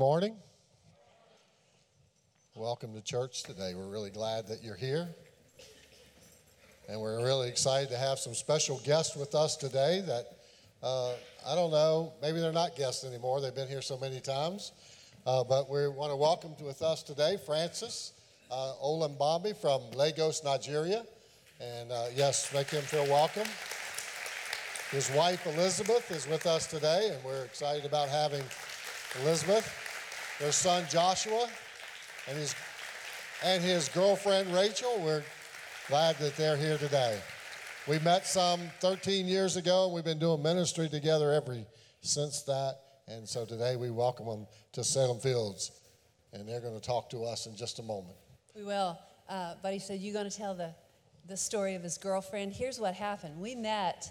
morning. Welcome to church today. We're really glad that you're here. And we're really excited to have some special guests with us today that uh, I don't know, maybe they're not guests anymore. They've been here so many times. Uh, but we want to welcome with us today Francis uh, Olambambi from Lagos, Nigeria. And uh, yes, make him feel welcome. His wife Elizabeth is with us today, and we're excited about having Elizabeth, their son Joshua, and his and his girlfriend Rachel. We're glad that they're here today. We met some 13 years ago. We've been doing ministry together every since that, and so today we welcome them to Salem Fields, and they're going to talk to us in just a moment. We will. Uh, Buddy said, You're going to tell the, the story of his girlfriend. Here's what happened. We met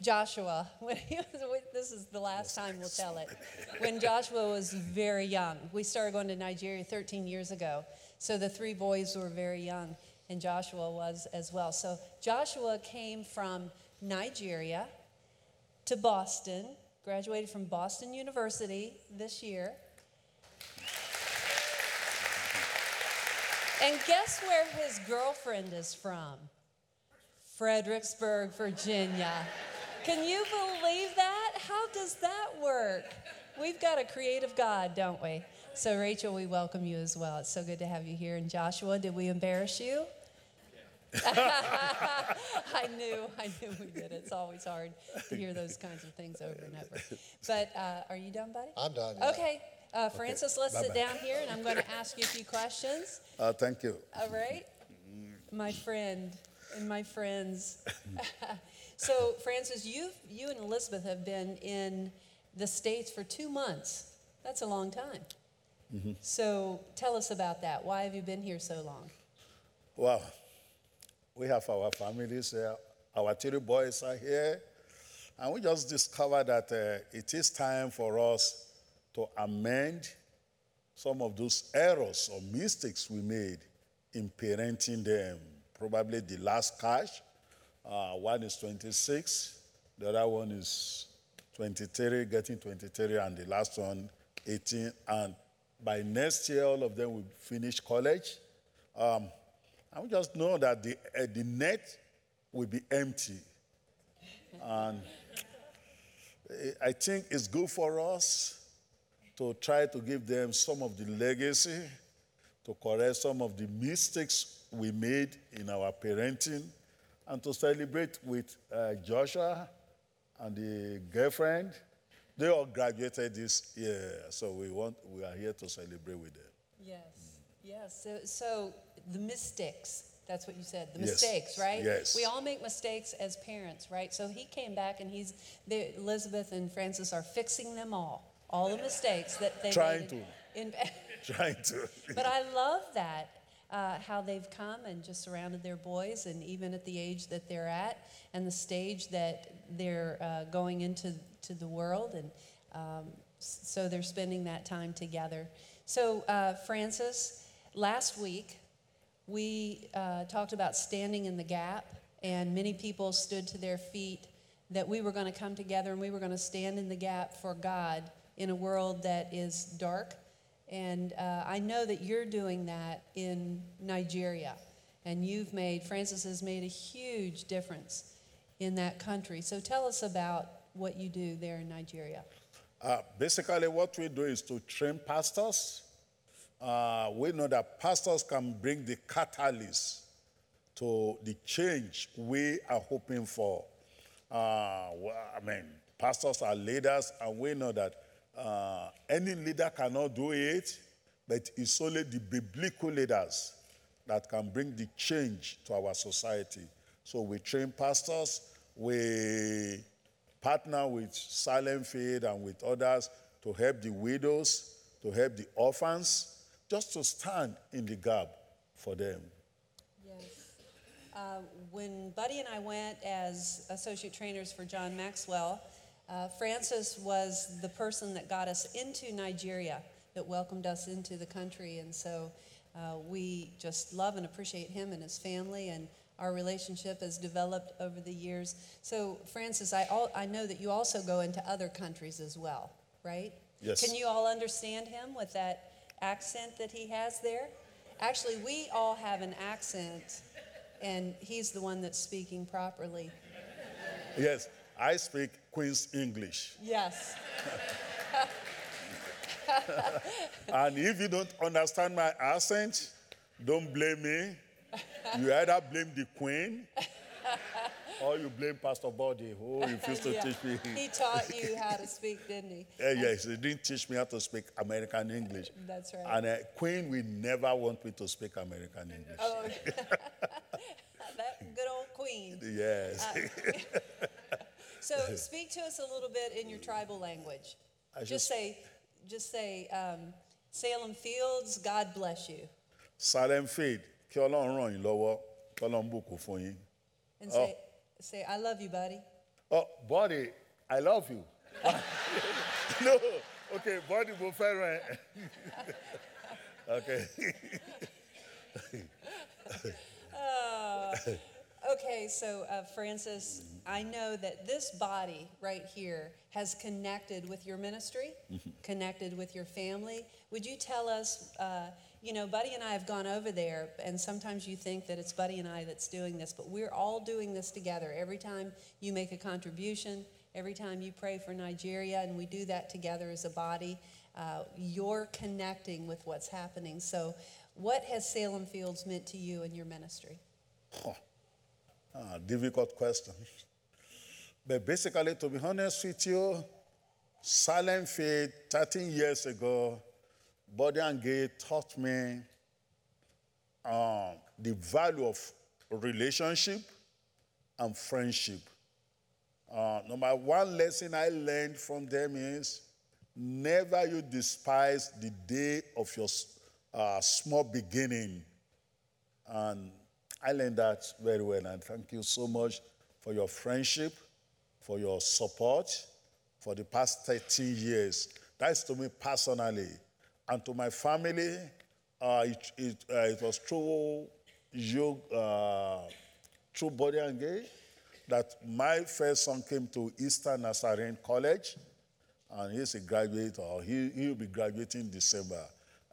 Joshua when he was, this is the last time we'll tell it, when Joshua was very young. We started going to Nigeria 13 years ago. So the three boys were very young, and Joshua was as well. So Joshua came from Nigeria to Boston, graduated from Boston University this year. And guess where his girlfriend is from? Fredericksburg, Virginia. Can you believe that? How does that work? We've got a creative God, don't we? So, Rachel, we welcome you as well. It's so good to have you here. And Joshua, did we embarrass you? I knew, I knew we did. It's always hard to hear those kinds of things over and over. But uh, are you done, buddy? I'm done. yeah. Okay. Uh, Francis, let's sit Bye-bye. down here and I'm going to ask you a few questions. Uh, thank you. All right? My friend and my friends. so, Francis, you you and Elizabeth have been in the States for two months. That's a long time. So, tell us about that. Why have you been here so long? Well, we have our families here. Our three boys are here. And we just discovered that uh, it is time for us to amend some of those errors or mistakes we made in parenting them. Probably the last cash, uh, one is 26, the other one is 23, getting 23, and the last one 18. And by next year, all of them will finish college. Um, and just know that the, uh, the net will be empty. And I- I think it's good for us to try to give them some of the legacy, to correct some of the mistakes we made in our parenting, and to celebrate with uh, Joshua and the girlfriend. They all graduated this year, so we want we are here to celebrate with them. Yes. Yes. So, so the mistakes, that's what you said, the Yes. mistakes, right? Yes. We all make mistakes as parents, right? So he came back and he's, they, Elizabeth and Francis are fixing them all, all the mistakes that they Trying made in- Trying to. But I love that, uh, how they've come and just surrounded their boys, and even at the age that they're at, and the stage that they're uh, going into to the world, and um, so they're spending that time together. So, uh, Francis, last week we uh, talked about standing in the gap, and many people stood to their feet that we were going to come together and we were going to stand in the gap for God in a world that is dark. And uh, I know that you're doing that in Nigeria. And you've made, Francis has made a huge difference in that country. So tell us about what you do there in Nigeria. Uh, basically, what we do is to train pastors. Uh, we know that pastors can bring the catalyst to the change we are hoping for. Uh, I mean, pastors are leaders, and we know that uh, any leader cannot do it, but it's only the biblical leaders that can bring the change to our society. So we train pastors, we partner with Salem Fields and with others to help the widows, to help the orphans, just to stand in the gap for them. Yes. Uh, when Buddy and I went as associate trainers for John Maxwell, uh, Francis was the person that got us into Nigeria, that welcomed us into the country. And so uh, we just love and appreciate him and his family, and our relationship has developed over the years. So, Francis, I, al- I know that you also go into other countries as well, right? Yes. Can you all understand him with that accent that he has there? Actually, we all have an accent, and he's the one that's speaking properly. Yes, I speak Queen's English. Yes. And if you don't understand my accent, don't blame me. You either blame the Queen or you blame Pastor Buddy, who refused to Yeah. teach me. He taught you how to speak, didn't he? Eh, yes, he didn't teach me how to speak American English. That's right. And uh, Queen will never want me to speak American English. Oh, that good old queen. Yes. So, speak to us a little bit in your tribal language. Just just- say, just say, um, Salem Fields, God bless you, Salem Fields, kí Ọlọ́run ràn yín lọ́wọ́, kí Ọlọ́run bùkún fún yín. and say, say, I love you, buddy. Oh, Buddy, I love you. no, okay, buddy, mo fẹ́ràn ẹ. okay. Okay, so uh, Francis, I know that this body right here has connected with your ministry, connected with your family. Would you tell us, uh, you know, Buddy and I have gone over there, and sometimes you think that it's Buddy and I that's doing this, but we're all doing this together. Every time you make a contribution, every time you pray for Nigeria, and we do that together as a body, uh, you're connecting with what's happening. So, what has Salem Fields meant to you and your ministry? Ah, difficult question. But basically, to be honest with you, Salem Fields, 13 years ago, Buddy and Gay taught me um, the value of relationship and friendship. Uh, number one lesson I learned from them is never you despise the day of your uh, small beginning. And I learned that very well. And thank you so much for your friendship, for your support for the past 13 years. That's to me personally. And to my family, uh, it, it, uh, it was through you, uh, through Buddy and Gay, that my first son came to Eastern Nazarene College, and he's a graduate, or he, he'll be graduating December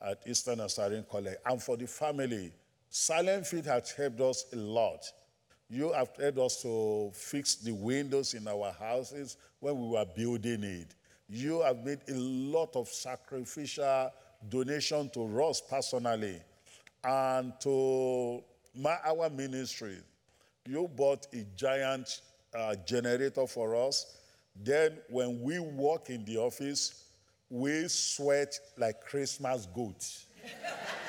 at Eastern Nazarene College. And for the family, Salem Fields has helped us a lot. You have helped us to fix the windows in our houses when we were building it. You have made a lot of sacrificial donation to us personally and to my, our ministry. You bought a giant uh, generator for us. Then, when we walk in the office, we sweat like Christmas goats.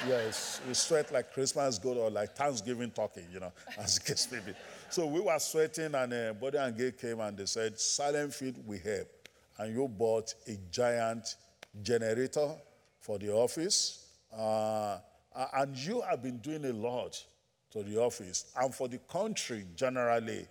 Yes, we sweat like Christmas goat or like Thanksgiving turkey, you know, as the case may be. So we were sweating, and uh, Buddy and Gay came and they said, Salem Fields, we help. And you bought a giant generator for the office. Uh, and you have been doing a lot to the office and for the country generally.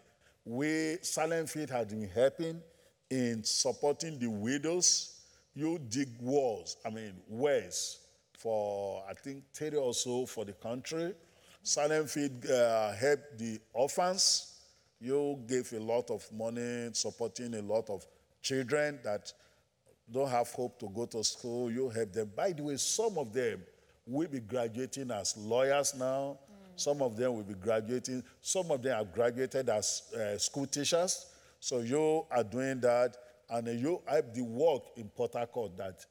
We, Salem Fields, have been helping in supporting the widows. You dig walls, I mean, wells for, I think, 30 or so for the country. Salem Fields uh, helped the orphans. You gave a lot of money supporting a lot of children that don't have hope to go to school. You help them. By the way, some of them will be graduating as lawyers now. Some of them will be graduating. Some of them have graduated as uh, school teachers. So you are doing that. And you have the work in Port that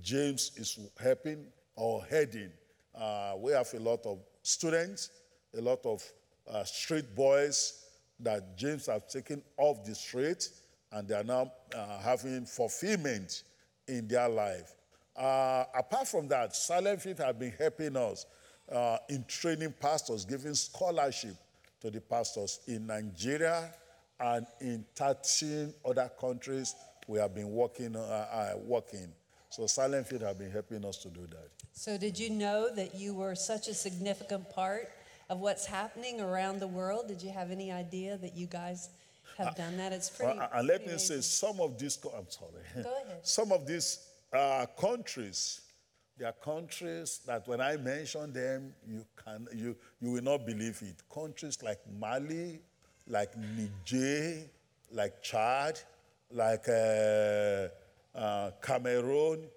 James is helping or heading. Uh, we have a lot of students, a lot of uh, street boys that James have taken off the street and they are now uh, having fulfillment in their life. Uh, apart from that, Salem Fields have been helping us uh, in training pastors, giving scholarship to the pastors in Nigeria and in 13 other countries. We have been working, uh, working. So Salem Fields have been helping us to do that. So, did you know that you were such a significant part of what's happening around the world? Did you have any idea that you guys have done that? It's pretty. Uh, and let me say, some of these, I'm sorry. Go ahead. Some of these uh, countries, they are countries that when I mention them, you, can, you, you will not believe it. Countries like Mali, like Niger, like Chad, like uh, uh, Cameroon,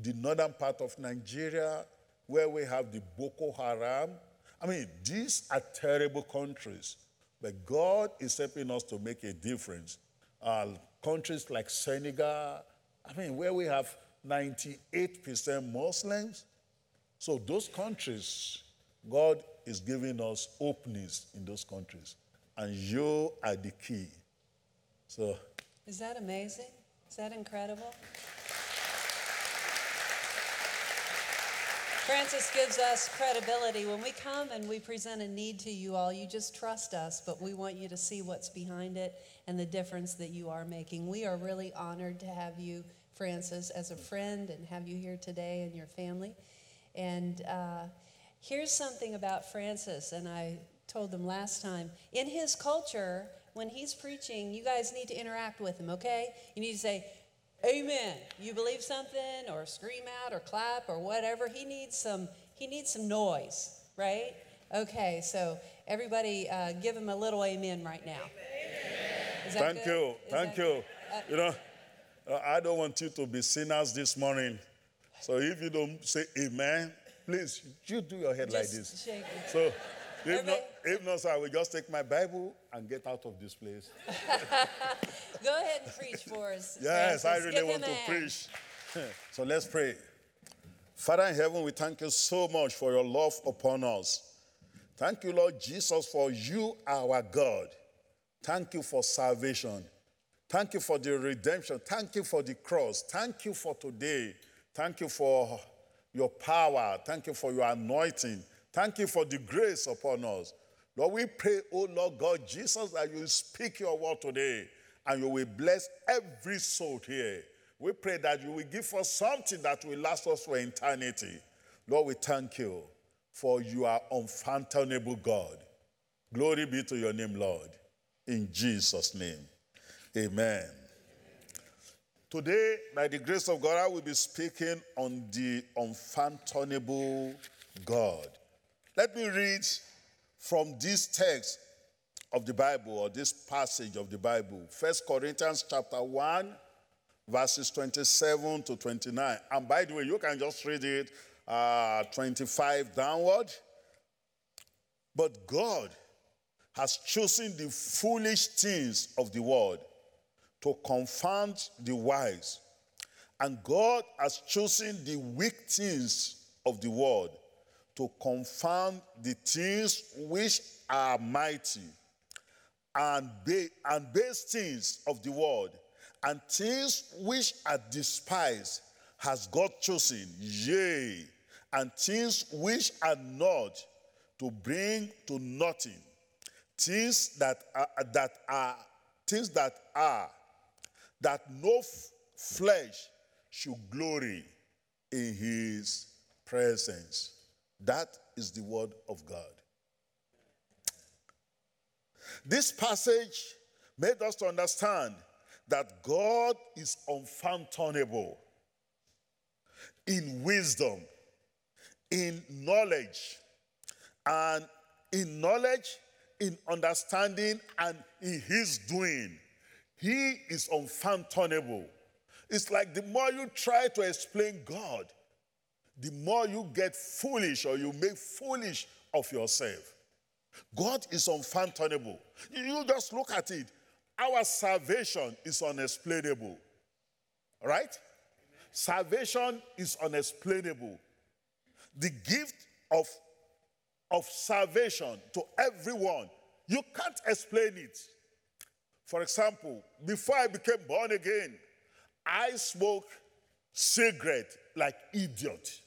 the northern part of Nigeria, where we have the Boko Haram. I mean, these are terrible countries, but God is helping us to make a difference. Uh, countries like Senegal, I mean, where we have 98% Muslims. So, those countries, God is giving us openings in those countries, and you are the key. So, Is that amazing? Is that incredible? Francis gives us credibility. When we come and we present a need to you all, you just trust us, but we want you to see what's behind it and the difference that you are making. We are really honored to have you, Francis, as a friend and have you here today and your family. And uh, here's something about Francis, and I told them last time. In his culture, when he's preaching, you guys need to interact with him, okay? You need to say, Amen. You believe something, or scream out, or clap, or whatever. He needs some. He needs some noise, right? Okay, so everybody, uh, give him a little amen right now. That Thank good? you. Is Thank you. good? you know, uh, I don't want you to be sinners this morning. So if you don't say amen, please, you do your head like this. shake it. So if not, if not, sir, I will just take my Bible and get out of this place. Go ahead and preach for us. Yes, I really Give want to hand. preach. so let's pray. Father in heaven, we thank you so much for your love upon us. Thank you, Lord Jesus, for you our God. Thank you for salvation. Thank you for the redemption. Thank you for the cross. Thank you for today. Thank you for your power. Thank you for your anointing. Thank you for the grace upon us. Lord, we pray, oh Lord God Jesus, that you speak your word today and you will bless every soul here. We pray that you will give us something that will last us for eternity. Lord, we thank you for you are unfathomable God. Glory be to your name, Lord. In Jesus' name. Amen. Today, by the grace of God, I will be speaking on the unfathomable God. Let me read from this text of the Bible or this passage of the Bible. First Corinthians chapter 1, verses 27 to 29. And by the way, you can just read it uh, 25 downward. But God has chosen the foolish things of the world to confound the wise. And God has chosen the weak things of the world to confound the things which are mighty, and, ba- and base things of the world, and things which are despised has God chosen, yea, and things which are not to bring to nothing. Things that are, that are things that are that no f- flesh should glory in his presence that is the word of god this passage made us to understand that god is unfathomable in wisdom in knowledge and in knowledge in understanding and in his doing. He is unfathomable. It's like the more you try to explain God, the more you get foolish or you make foolish of yourself. God is unfathomable. You just look at it. Our salvation is unexplainable. Right? Salvation is unexplainable. The gift of of salvation to everyone. You can't explain it. For example, before I became born again, I smoked cigarette like idiot.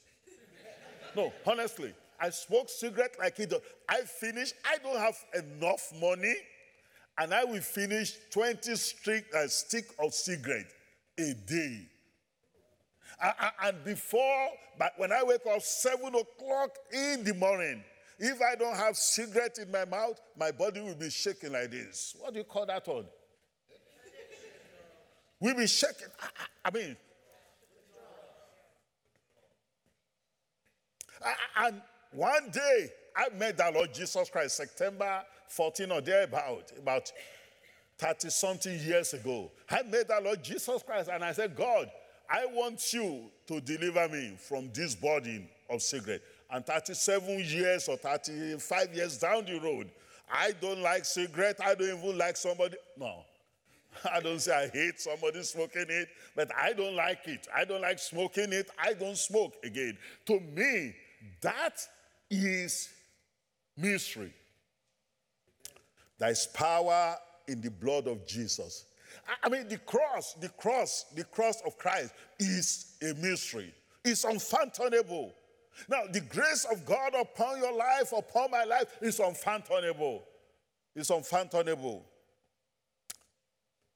No, honestly, I smoke cigarette like idiot. I finish, I don't have enough money, and I will finish 20 stick, uh, stick of cigarette a day. A- a- And before, but when I wake up seven o'clock in the morning, if I don't have cigarette in my mouth, my body will be shaking like this. What do you call that one? We'll be shaking. I- I- I mean, and one day I met the Lord Jesus Christ, September 14 or thereabout, about 30 something years ago. I met the Lord Jesus Christ and I said, God, I want you to deliver me from this burden of cigarette. And 37 years or 35 years down the road, I don't like cigarette. I don't even like somebody. No. I don't say I hate somebody smoking it, but I don't like it. I don't like smoking it. I don't smoke again. To me, that is mystery. There is power in the blood of Jesus. I- mean, the cross, the cross, the cross of Christ is a mystery. It's unfathomable. Now, the grace of God upon your life, upon my life, is unfathomable. It's unfathomable.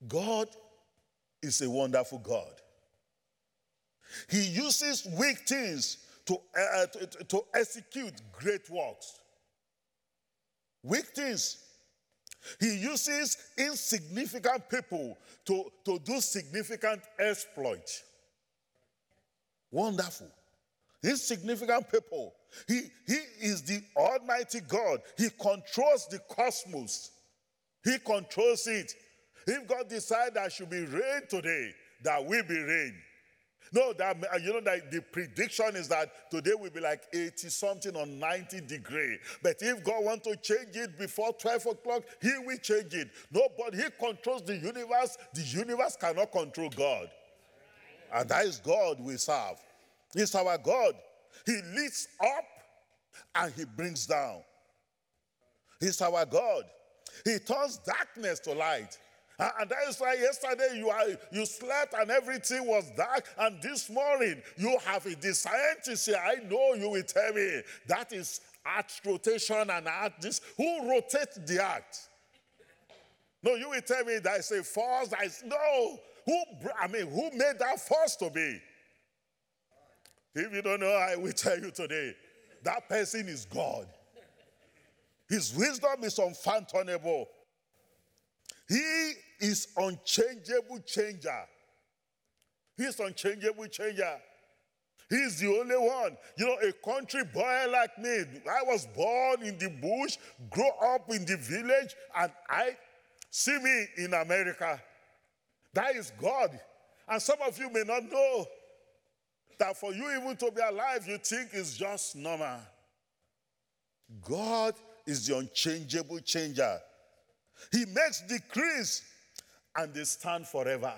God is a wonderful God. He uses weak things to, uh, to, to- execute great works. Weak things. He uses insignificant people to, to do significant exploits. Wonderful. Insignificant people. He, he is the Almighty God. He controls the cosmos. He controls it. If God decides there should be rain today, there will be rain. No, that uh, you know that the prediction is that today will be like 80 something or 90 degree. But if God wants to change it before 12 o'clock, He will change it. Nobody, He controls the universe. The universe cannot control God. And that is God we serve. He's our God. He lifts up and He brings down. He's our God. He turns darkness to light. And that is why yesterday you are you slept and everything was dark, and this morning you have a desire to say, I know you will tell me that is earth rotation and art. this. Who rotates the earth? No, you will tell me that is a force. That is no. Who I mean, who made that force to be? If you don't know, I will tell you today. That person is God. His wisdom is unfathomable. He is unchangeable changer. He is unchangeable changer. He's the only one. You know, a country boy like me, I was born in the bush, grew up in the village, and I see me in America. That is God. And some of you may not know that for you even to be alive, you think is just normal. God is the unchangeable changer. He makes decrees and they stand forever.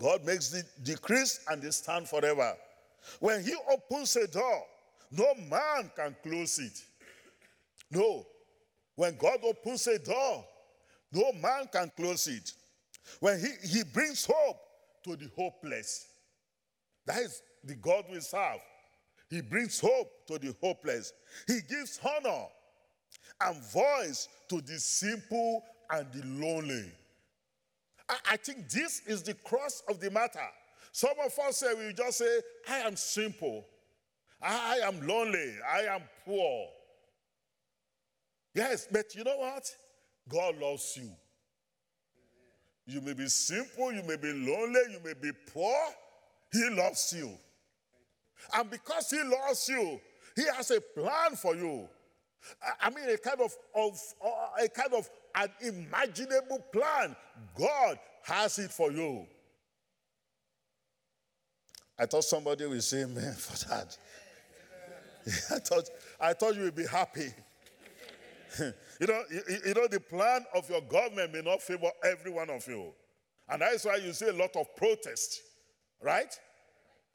God makes the decrees and they stand forever. When He opens a door, no man can close it. No. When God opens a door, no man can close it. When He, he brings hope to the hopeless, that is the God we serve. He brings hope to the hopeless. He gives honor and voice to the simple and the lonely. I, think this is the cross of the matter. Some of us say, we just say, I am simple, I am lonely, I am poor. Yes, but you know what? God loves you. You may be simple, you may be lonely, you may be poor. He loves you. And because He loves you, He has a plan for you. I- I mean, a kind of, of uh, a kind of an imaginable plan. God has it for you. I thought somebody would say amen for that. I thought, I thought you would be happy. you know, you, you- know, the plan of your government may not favor every one of you. And that is why you see a lot of protest, right?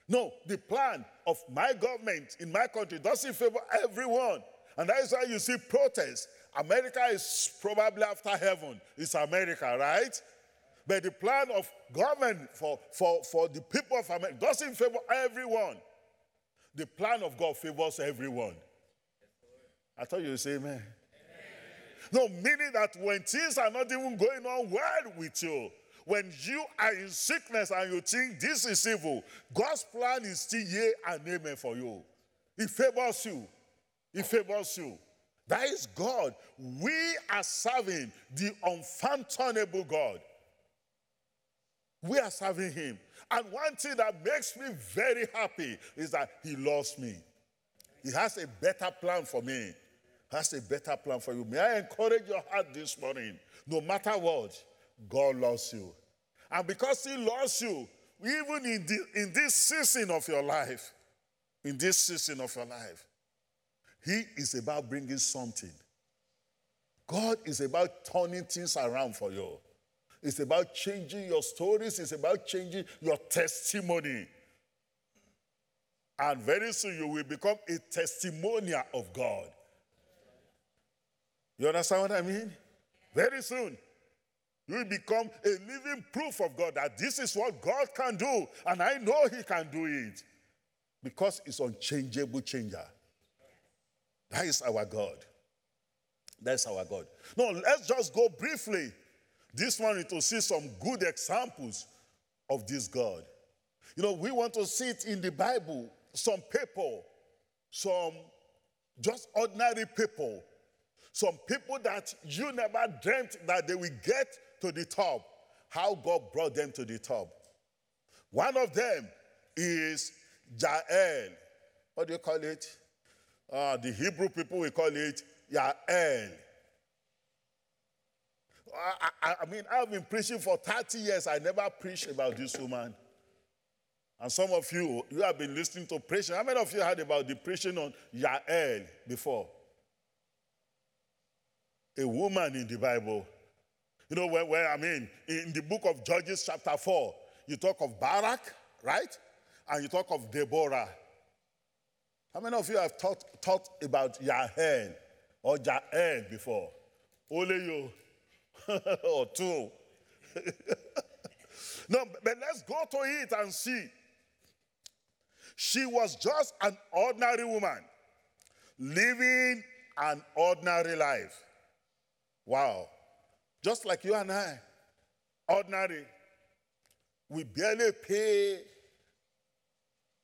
No, the plan of my government in my country doesn't favor everyone. And that is why you see protests. America is probably after heaven. It's America, right? But the plan of government for, for, for the people of America doesn't favor everyone. The plan of God favors everyone. I thought you would say amen. No, meaning that when things are not even going on well with you, when you are in sickness and you think this is evil, God's plan is still yea and amen for you. He favors you. He favors you. That is God. We are serving the unfathomable God. We are serving Him. And one thing that makes me very happy is that He loves me. He has a better plan for me. Has a better plan for you. May I encourage your heart this morning? No matter what, God loves you. And because He loves you, even in, the, in this season of your life, in this season of your life, He is about bringing something. God is about turning things around for you. It's about changing your stories, it's about changing your testimony. And very soon you will become a testimonial of God. You understand what I mean? Very soon, you will become a living proof of God that this is what God can do, and I know He can do it because it's unchangeable changer. That is our God. That's our God. No, let's just go briefly this morning to see some good examples of this God. You know, we want to see it in the Bible, some people, some just ordinary people, some people that you never dreamt that they will get to the top, how God brought them to the top. One of them is Jael. What do you call it? Uh, the Hebrew people will call it Yael. I, I, I mean, I've been preaching for 30 years. I never preached about this woman. And some of you, you have been listening to preaching. How many of you heard about the preaching on Yael before? A woman in the Bible. You know, where, where I mean, in the book of Judges, chapter 4, you talk of Barak, right? And you talk of Deborah. How many of you have talked thought about Yael or Jael before? Only you. or two. no, but let's go to it and see. She was just an ordinary woman living an ordinary life. Wow. Just like you and I, ordinary. We barely pay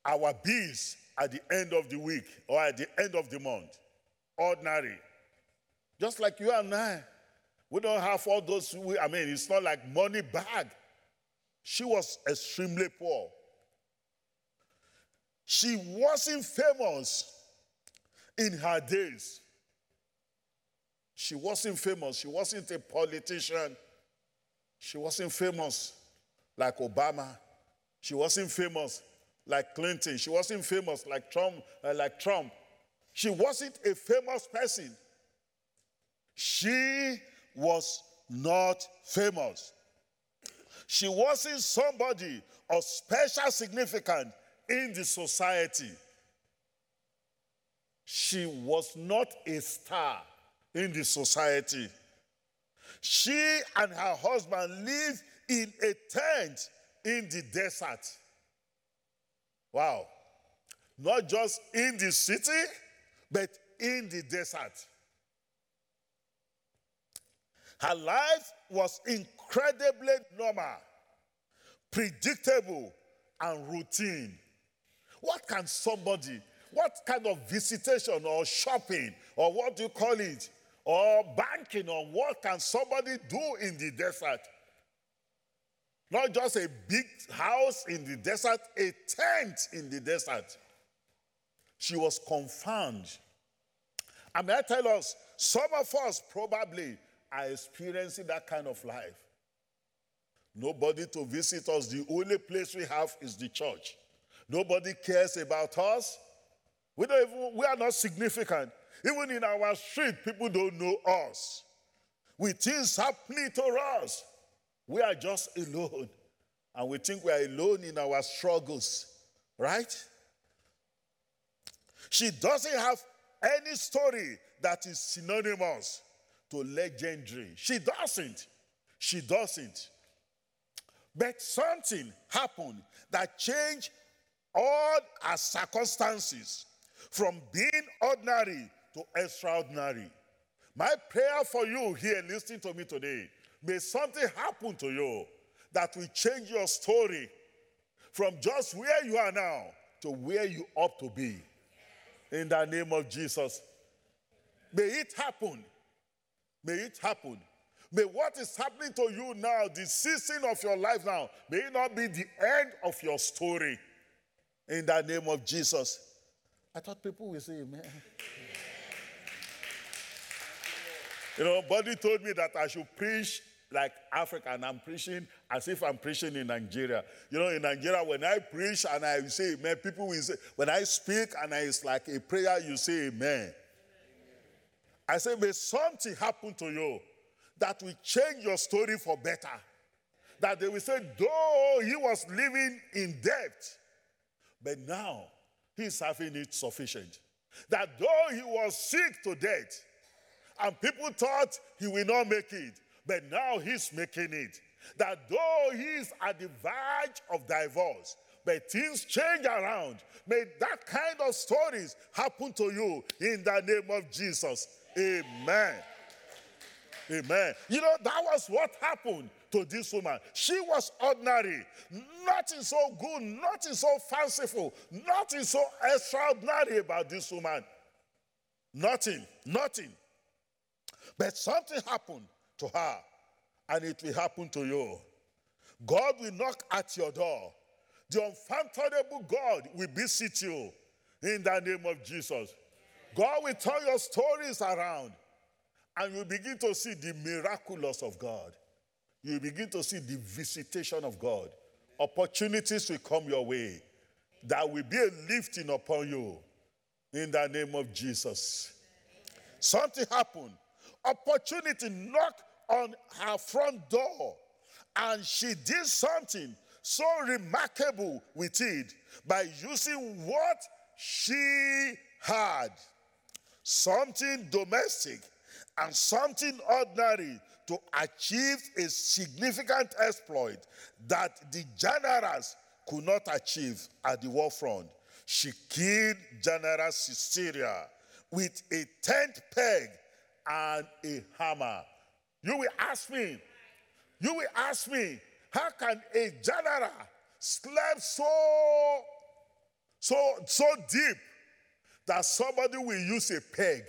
our bills at the end of the week or at the end of the month. Ordinary. Just like you and I. We don't have all those, we, I mean, it's not like money bag. She was extremely poor. She wasn't famous in her days. She wasn't famous. She wasn't a politician. She wasn't famous like Obama. She wasn't famous like Clinton. She wasn't famous like Trump. Uh, like Trump. She wasn't a famous person. She was not famous. She wasn't somebody of special significance in the society. She was not a star in the society. She and her husband lived in a tent in the desert. Wow. Not just in the city, but in the desert. Her life was incredibly normal, predictable, and routine. What can somebody, what kind of visitation or shopping, or what do you call it, or banking, or what can somebody do in the desert? Not just a big house in the desert, a tent in the desert. She was confounded. And I tell us, some of us probably are experiencing that kind of life. Nobody to visit us. The only place we have is the church. Nobody cares about us. We, don't even, we are not significant. Even in our street, people don't know us. With things happening to us, we are just alone. And we think we are alone in our struggles, right? She doesn't have any story that is synonymous to legendary. She doesn't. She doesn't. But something happened that changed all our circumstances from being ordinary to extraordinary. My prayer for you here listening to me today, may something happen to you that will change your story from just where you are now to where you ought to be. In the name of Jesus. May it happen. May it happen. May what is happening to you now, the season of your life now, may it not be the end of your story. In the name of Jesus. I thought people would say amen. You know, Buddy told me that I should preach like Africa, and I'm preaching as if I'm preaching in Nigeria. You know, in Nigeria, when I preach and I say amen, people will say, when I speak and I, it's like a prayer, you say amen. I say, may something happen to you that will change your story for better. That they will say, though he was living in debt, but now he's having it sufficient. That though he was sick to death, and people thought he will not make it, but now he's making it. That though he's at the verge of divorce, but things change around. May that kind of stories happen to you in the name of Jesus. Amen. Amen. You know, that was what happened to this woman. She was ordinary. Nothing so good, nothing so fanciful, nothing so extraordinary about this woman. Nothing, nothing. But something happened to her, and it will happen to you. God will knock at your door. The unfathomable God will visit you in the name of Jesus. God will turn your stories around, and you begin to see the miraculous of God. You begin to see the visitation of God. Opportunities will come your way. That will be a lifting upon you in the name of Jesus. Something happened. Opportunity knocked on her front door, and she did something so remarkable with it by using what she had something domestic and something ordinary to achieve a significant exploit that the generals could not achieve at the war front. She killed General Sisera with a tent peg and a hammer. You will ask me, you will ask me, how can a general sleep so, so, so deep that somebody will use a peg?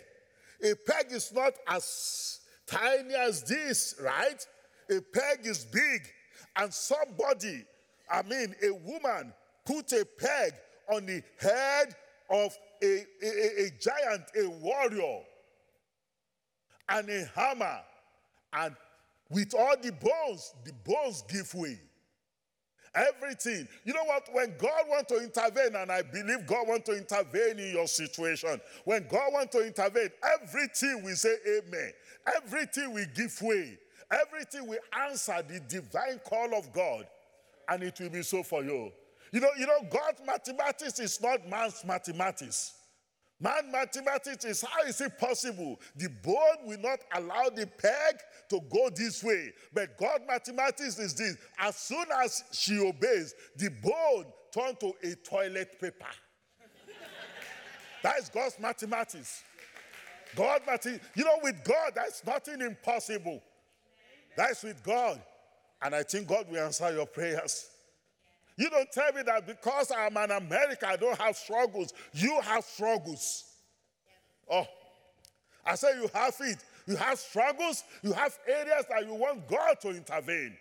A peg is not as tiny as this, right? A peg is big, and somebody, I mean, a woman, put a peg on the head of a, a, a giant, a warrior, and a hammer, and with all the bones, the bones give way. Everything. You know what? When God wants to intervene, and I believe God wants to intervene in your situation, when God wants to intervene, everything we say amen. Everything we give way. Everything we answer the divine call of God. And it will be so for you. You know, you know, God's mathematics is not man's mathematics. Man mathematics is how is it possible? The bone will not allow the peg to go this way. But God mathematics is this. As soon as she obeys, the bone turns to a toilet paper. that is God's mathematics. God mathematics. You know, with God, that's nothing impossible. That's with God. And I think God will answer your prayers. You don't tell me that because I'm an American, I don't have struggles. You have struggles. Oh, I say you have it. You have struggles. You have areas that you want God to intervene.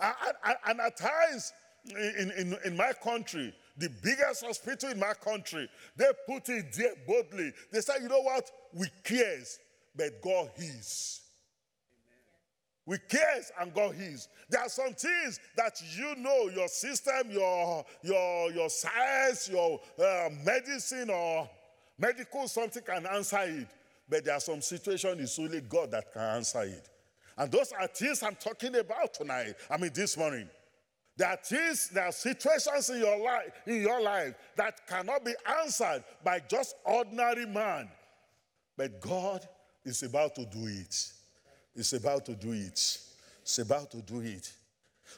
And, and, at times in, in, in my country, the biggest hospital in my country, they put it there boldly. They say, you know what? We cares, but God hears. We cares and God hears. There are some things that you know your system, your your your science, your uh, medicine or medical something can answer it. But there are some situations it's only God that can answer it. And those are things I'm talking about tonight. I mean this morning. There are things, there are situations in your life, in your life that cannot be answered by just ordinary man. But God is about to do it. Is about to do it. It's about to do it.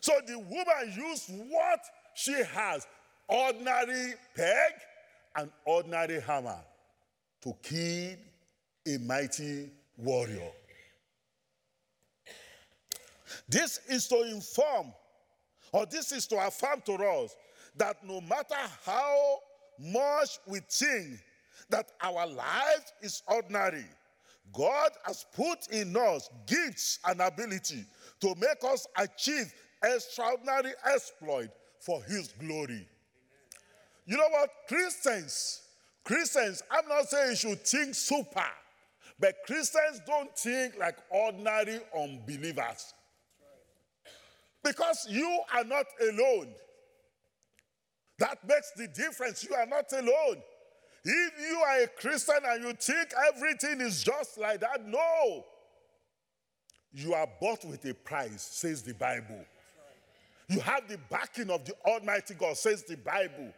So the woman used what she has ordinary peg and ordinary hammer to kill a mighty warrior. This is to inform, or this is to affirm to us that no matter how much we think that our life is ordinary, God has put in us gifts and ability to make us achieve extraordinary exploit for his glory. You know what? Christians, Christians, I'm not saying you should think super, but Christians don't think like ordinary unbelievers. Because you are not alone. That makes the difference. You are not alone. If you are a Christian and you think everything is just like that, no. You are bought with a price, says the Bible. You have the backing of the Almighty God, says the Bible.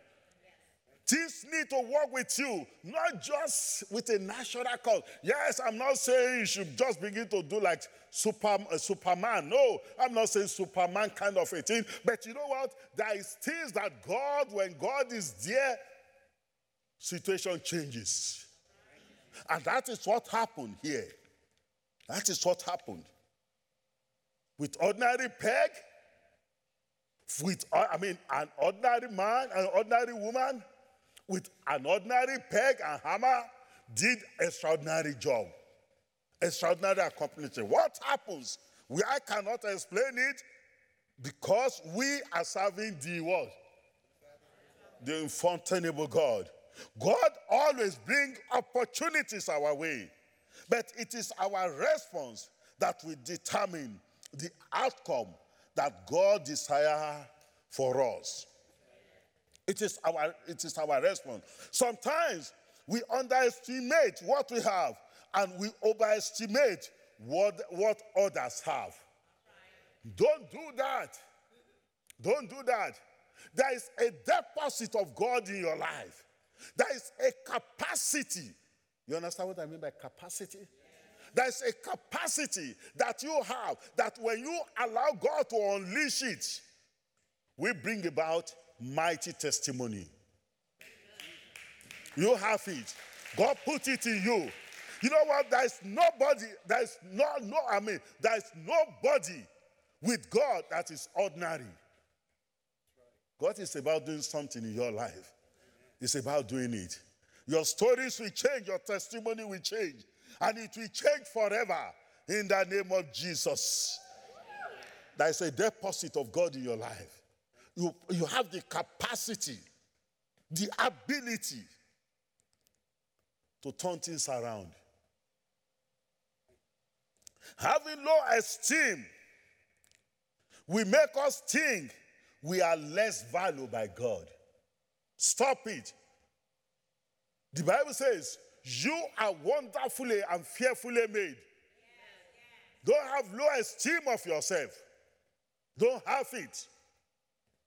Things need to work with you, not just with a natural cause. Yes, I'm not saying you should just begin to do like super, uh, Superman. No, I'm not saying Superman kind of a thing. But you know what? There is things that God, when God is there, situation changes. And that is what happened here. That is what happened. With ordinary peg, with, uh, I mean, an ordinary man, an ordinary woman, with an ordinary peg and hammer, did extraordinary job. Extraordinary accomplishment. What happens? We, I cannot explain it because we are serving the what? The unfathomable God. God always brings opportunities our way, but it is our response that will determine the outcome that God desires for us. It is our it is our response. Sometimes we underestimate what we have and we overestimate what, what others have. Don't do that. Don't do that. There is a deposit of God in your life. There is a capacity. You understand what I mean by capacity? There's a capacity that you have that when you allow God to unleash it, we bring about mighty testimony. You have it. God put it in you. You know what? There's nobody, there's no, no, I mean, there's nobody with God that is ordinary. God is about doing something in your life. It's about doing it. Your stories will change, your testimony will change, and it will change forever in the name of Jesus. There is a deposit of God in your life. You, you have the capacity, the ability to turn things around. Having low esteem will make us think we are less valued by God. Stop it. The Bible says, You are wonderfully and fearfully made. Don't have low esteem of yourself. Don't have it.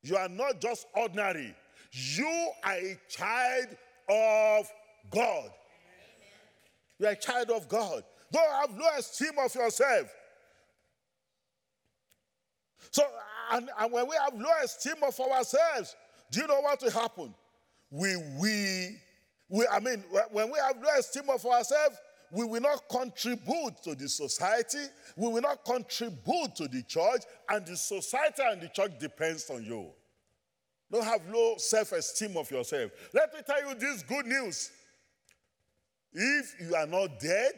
You are not just ordinary. You are a child of God. You are a child of God. Don't have low esteem of yourself. So, and, and when we have low esteem of ourselves, do you know what will happen? We, we, we, I mean, when we have low esteem of ourselves, we will not contribute to the society, we will not contribute to the church, and the society and the church depends on you. Don't have low self-esteem of yourself. Let me tell you this good news. If you are not dead,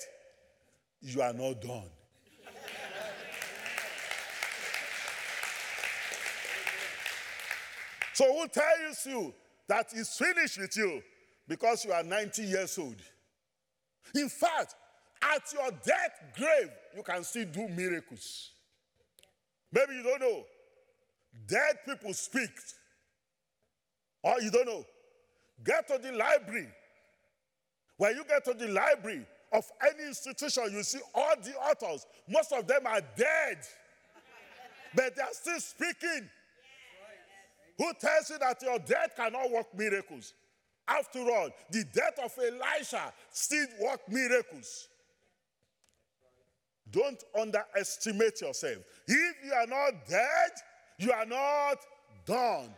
you are not done. So who tells you that it's finished with you because you are 90 years old? In fact, at your death grave, you can still do miracles. Maybe you don't know. Dead people speak. Or you don't know. Get to the library. When you get to the library of any institution, you see all the authors. Most of them are dead, but they are still speaking. Who tells you that your death cannot work miracles? After all, the death of Elisha still worked miracles. Don't underestimate yourself. If you are not dead, you are not done.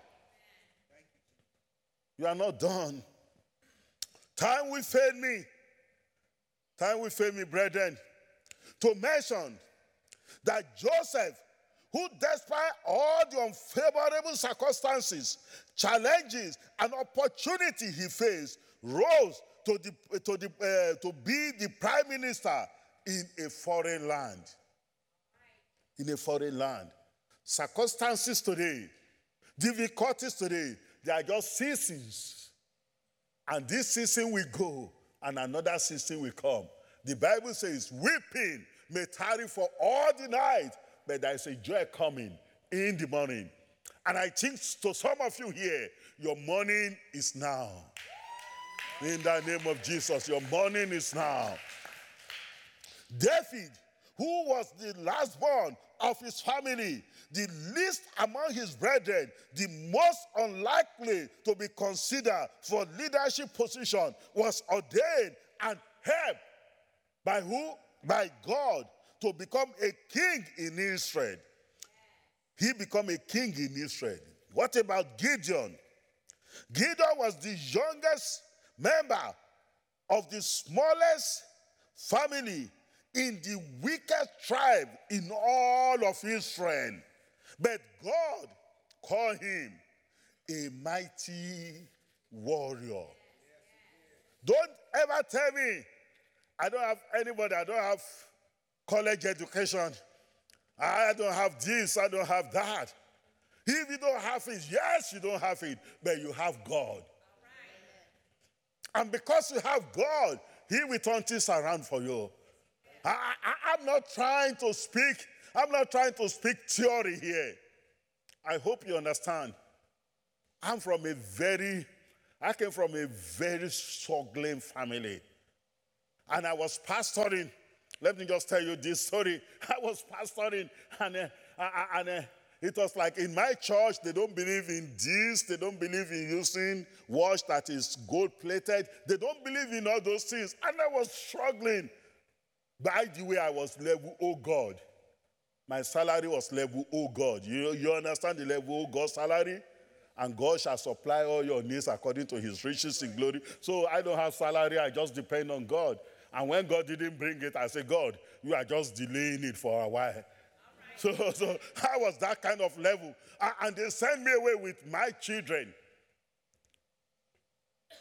You are not done. Time will fail me. Time will fail me, brethren, to mention that Joseph, who despite all the unfavorable circumstances, challenges, and opportunity he faced, rose to, the, to, the, uh, to be the prime minister in a foreign land. In a foreign land. Circumstances today, difficulties today, they are just seasons. And this season will go, and another season will come. The Bible says, weeping may tarry for all the night, but there is a joy coming in the morning. And I think to some of you here, your morning is now. In the name of Jesus, your morning is now. David, who was the last born of his family, the least among his brethren, the most unlikely to be considered for leadership position, was ordained and helped by who? By God to become a king in Israel. He became a king in Israel. What about Gideon? Gideon was the youngest member of the smallest family in the weakest tribe in all of Israel. But God called him a mighty warrior. Don't ever tell me I don't have anybody, I don't have college education. I don't have this, I don't have that. If you don't have it, yes, you don't have it, but you have God. And because you have God, He will turn things around for you. I, I, I'm not trying to speak, I'm not trying to speak theory here. I hope you understand. I'm from a very, I came from a very struggling family. And I was pastoring. Let me just tell you this story. I was pastoring, and, uh, and uh, it was like in my church, they don't believe in this. They don't believe in using watch that is gold plated. They don't believe in all those things. And I was struggling. By the way, I was level, oh God. My salary was level, oh God. You, you understand the level, oh God salary? And God shall supply all your needs according to his riches in glory. So I don't have salary, I just depend on God. And when God didn't bring it, I said, God, you are just delaying it for a while. So, so I was that kind of level. And they sent me away with my children.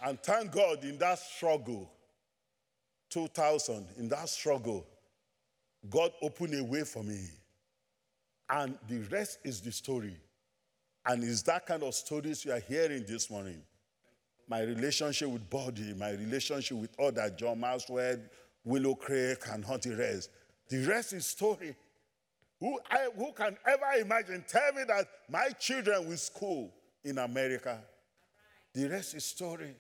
And thank God in that struggle, 2000, in that struggle, God opened a way for me. And the rest is the story. And it's that kind of stories you are hearing this morning. My relationship with Buddy, my relationship with other, John Maxwell, Willow Creek, and Hunting Rest. The rest is story. Who, I, who can ever imagine? Tell me that my children will school in America. The rest is story.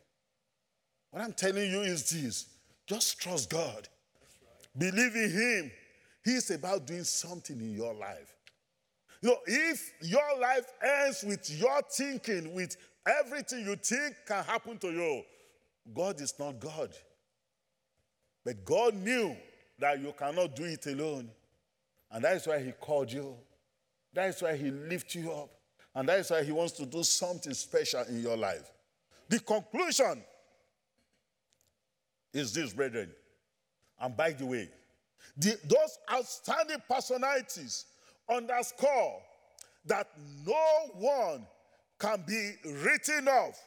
What I'm telling you is this just trust God, believe in Him. He's about doing something in your life. You know, if your life ends with your thinking, with everything you think can happen to you, God is not God. But God knew that you cannot do it alone. And that is why He called you. That is why He lifted you up. And that is why He wants to do something special in your life. The conclusion is this, brethren. And by the way, the, those outstanding personalities underscore that no one can be written off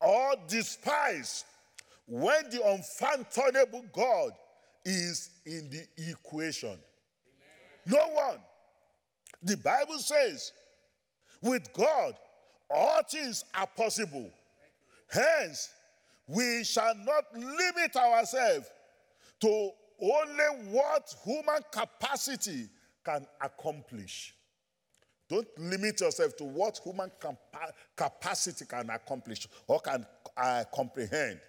or despised when the unfathomable God is in the equation. No one. The Bible says, with God, all things are possible. Hence, we shall not limit ourselves to only what human capacity can accomplish. Don't limit yourself to what human capa- capacity can accomplish or can uh, comprehend.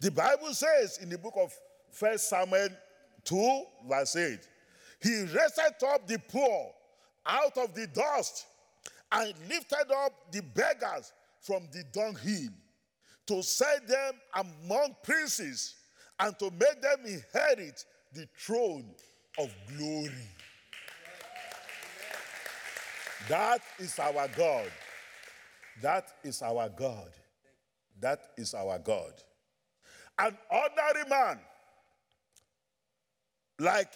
The Bible says in the book of 1 Samuel 2, verse 8, He raised up the poor out of the dust and lifted up the beggars from the dunghill to set them among princes and to make them inherit the throne of glory. That is our God. That is our God. That is our God. An ordinary man, like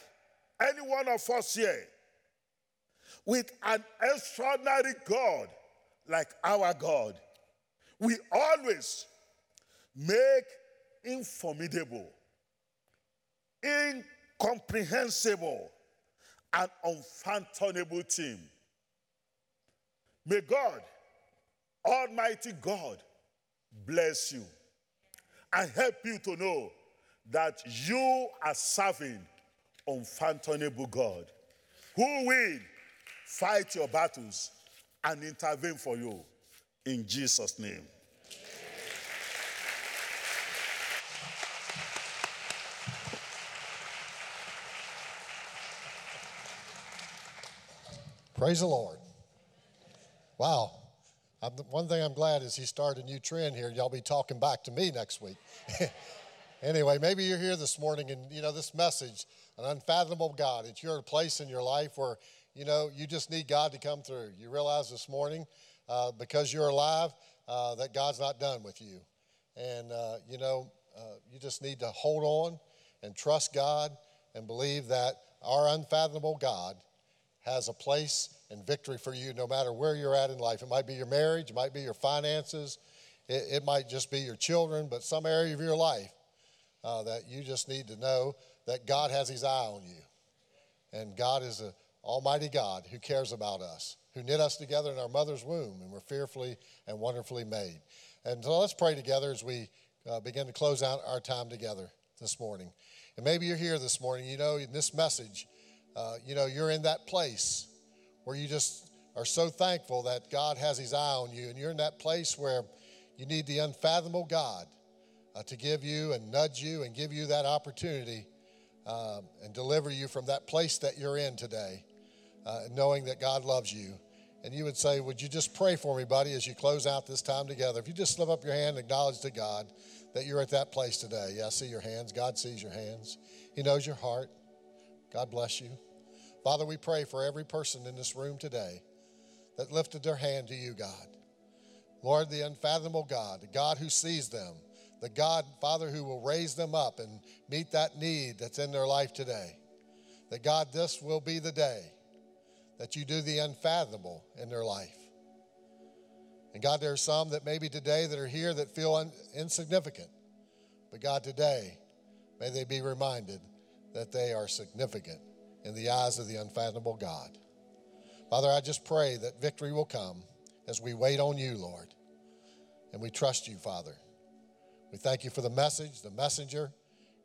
any one of us here, with an extraordinary God like our God, we always make informidable, incomprehensible, and unfathomable thing May God, Almighty God, bless you and help you to know that you are serving unfathomable God who will fight your battles and intervene for you in Jesus' name. Praise the Lord. Wow. I'm, one thing I'm glad is he started a new trend here. Y'all be talking back to me next week. anyway, maybe you're here this morning and, you know, this message, an unfathomable God, it's your place in your life where, you know, you just need God to come through. You realize this morning, uh, because you're alive, uh, that God's not done with you. And, uh, you know, uh, you just need to hold on and trust God and believe that our unfathomable God has a place and victory for you no matter where you're at in life. It might be your marriage, it might be your finances, it, it might just be your children, but some area of your life uh, that you just need to know that God has His eye on you. And God is an almighty God who cares about us, who knit us together in our mother's womb, and we're fearfully and wonderfully made. And so let's pray together as we uh, begin to close out our time together this morning. And maybe you're here this morning, you know, in this message, uh, you know, you're in that place where you just are so thankful that God has His eye on you, and you're in that place where you need the unfathomable God uh, to give you and nudge you and give you that opportunity um, and deliver you from that place that you're in today, uh, knowing that God loves you. And you would say, Would you just pray for me, buddy, as you close out this time together? If you just lift up your hand and acknowledge to God that you're at that place today. Yeah, I see your hands. God sees your hands. He knows your heart. God bless you. Father, we pray for every person in this room today that lifted their hand to you, God. Lord, the unfathomable God, the God who sees them, the God, Father, who will raise them up and meet that need that's in their life today. That God, this will be the day that you do the unfathomable in their life. And God, there are some that maybe today that are here that feel un- insignificant. But God, today, may they be reminded that they are significant in the eyes of the unfathomable God. Father, I just pray that victory will come as we wait on you, Lord. And we trust you, Father. We thank you for the message, the messenger,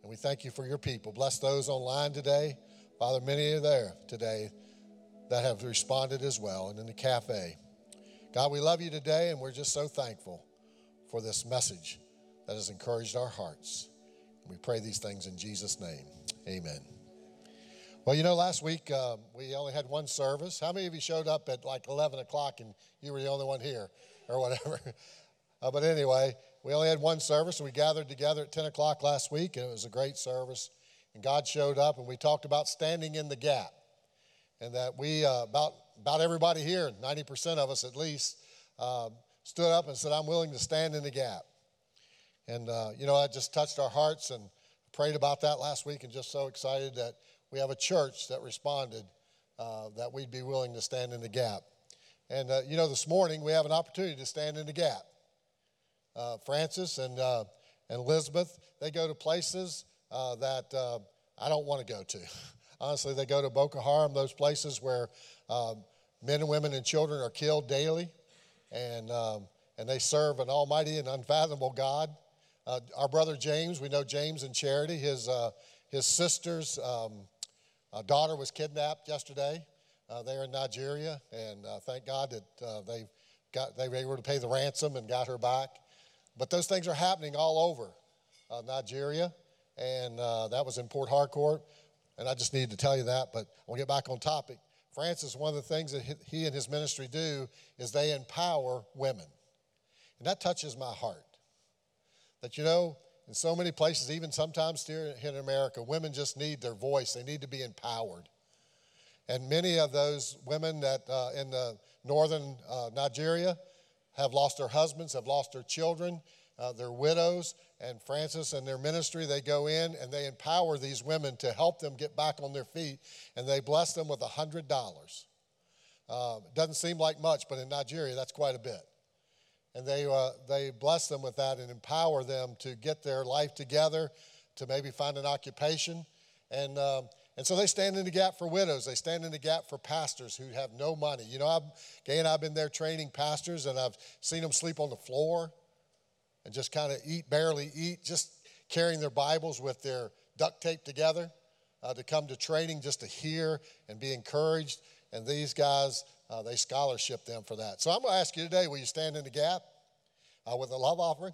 and we thank you for your people. Bless those online today. Father, many are there today that have responded as well and in the cafe. God, we love you today, and we're just so thankful for this message that has encouraged our hearts. We pray these things in Jesus' name. Amen. Well, you know, last week uh, we only had one service. How many of you showed up at like 11 o'clock and you were the only one here or whatever? uh, but anyway, we only had one service. We gathered together at 10 o'clock last week, and it was a great service. And God showed up, and we talked about standing in the gap. And that we, uh, about about everybody here, 90% of us at least, uh, stood up and said, I'm willing to stand in the gap. And, uh, you know, I just touched our hearts and prayed about that last week and just so excited that we have a church that responded uh, that we'd be willing to stand in the gap. And, uh, you know, this morning we have an opportunity to stand in the gap. Uh, Francis and, uh, and Elizabeth, they go to places that I don't want to go to. Honestly, they go to Boko Haram, those places where um, men and women and children are killed daily, and, um, and they serve an almighty and unfathomable God. Uh, our brother James, we know James in charity, his, uh, his sister's um, uh, daughter was kidnapped yesterday uh, there in Nigeria, and uh, thank God that uh, they, got, they were able to pay the ransom and got her back. But those things are happening all over Nigeria, and that was in Port Harcourt. And I just needed to tell you that, but we'll get back on topic. Francis, one of the things that he and his ministry do is they empower women. And that touches my heart. That, you know, in so many places, even sometimes here in America, women just need their voice, they need to be empowered. And many of those women that uh, in the northern uh, Nigeria have lost their husbands, have lost their children, uh, they're widows, and Francis and their ministry, they go in and they empower these women to help them get back on their feet, and they bless them with $100. Uh, it doesn't seem like much, but in Nigeria, that's quite a bit. And they, uh, they bless them with that and empower them to get their life together, to maybe find an occupation. And, um, and so they stand in the gap for widows. They stand in the gap for pastors who have no money. You know, I've, Gay and I have been there training pastors, and I've seen them sleep on the floor and just kind of eat, barely eat, just carrying their Bibles with their duct tape together uh, to come to training just to hear and be encouraged. And these guys, uh, they scholarship them for that. So I'm going to ask you today will you stand in the gap uh, with a love offering?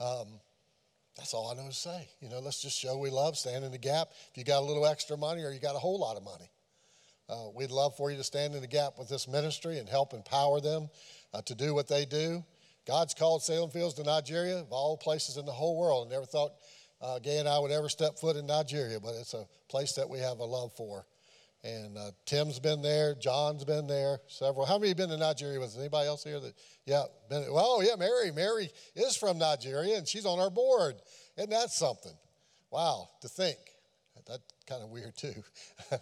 Um, that's all I know to say. You know, let's just show we love, stand in the gap. If you got a little extra money or you got a whole lot of money, uh, we'd love for you to stand in the gap with this ministry and help empower them uh, to do what they do. God's called Salem Fields to Nigeria, of all places in the whole world. I never thought uh, Gay and I would ever step foot in Nigeria, but it's a place that we have a love for. And uh, Tim's been there, John's been there, several. How many have been to Nigeria with anybody else here? That yeah, been. Well, yeah, Mary. Mary is from Nigeria, and she's on our board. Isn't that something? Wow, to think. That's kind of weird too.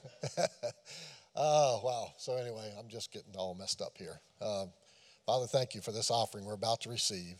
oh wow. So anyway, I'm just getting all messed up here. Um, Father, thank you for this offering we're about to receive.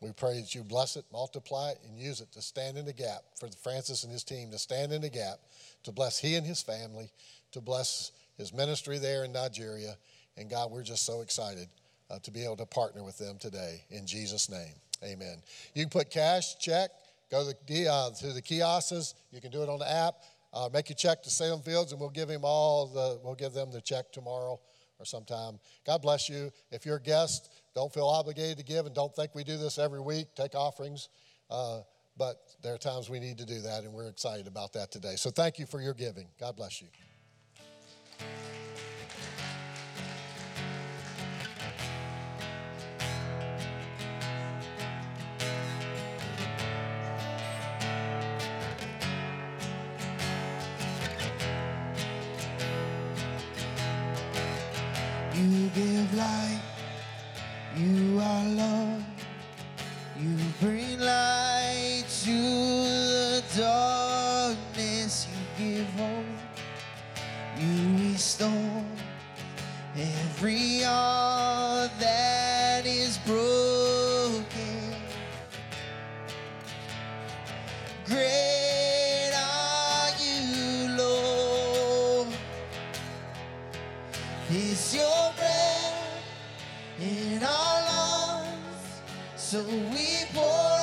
We pray that you bless it, multiply it, and use it to stand in the gap for Francis and his team to stand in the gap, to bless he and his family, to bless his ministry there in Nigeria. And God, we're just so excited uh, to be able to partner with them today. In Jesus' name, amen. You can put cash, check, go to the, uh, to the kiosks. You can do it on the app. Uh, make your check to Salem Fields, and we'll give him all the. We'll give them the check tomorrow or sometime. God bless you. If you're a guest, don't feel obligated to give and don't think we do this every week, take offerings. Uh, but there are times we need to do that, and we're excited about that today. So thank you for your giving. God bless you. You give life. you are love, you bring light. Is your breath in our lungs, so we pour.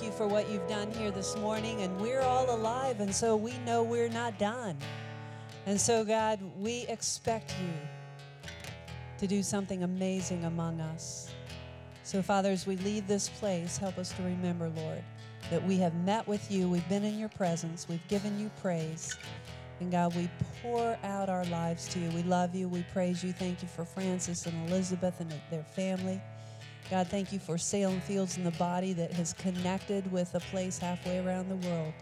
thank you for what you've done here this morning. And we're all alive, and so we know we're not done. And so, God, we expect you to do something amazing among us. So, Father, as we leave this place, help us to remember, Lord, that we have met with you, we've been in your presence, we've given you praise. And God, we pour out our lives to you. We love you. We praise you. Thank you for Francis and Elizabeth and their family. God, thank you for Salem Fields and the body that has connected with a place halfway around the world.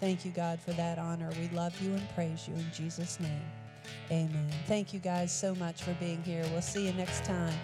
Thank you, God, for that honor. We love you and praise you in Jesus' name. Amen. Thank you guys so much for being here. We'll see you next time.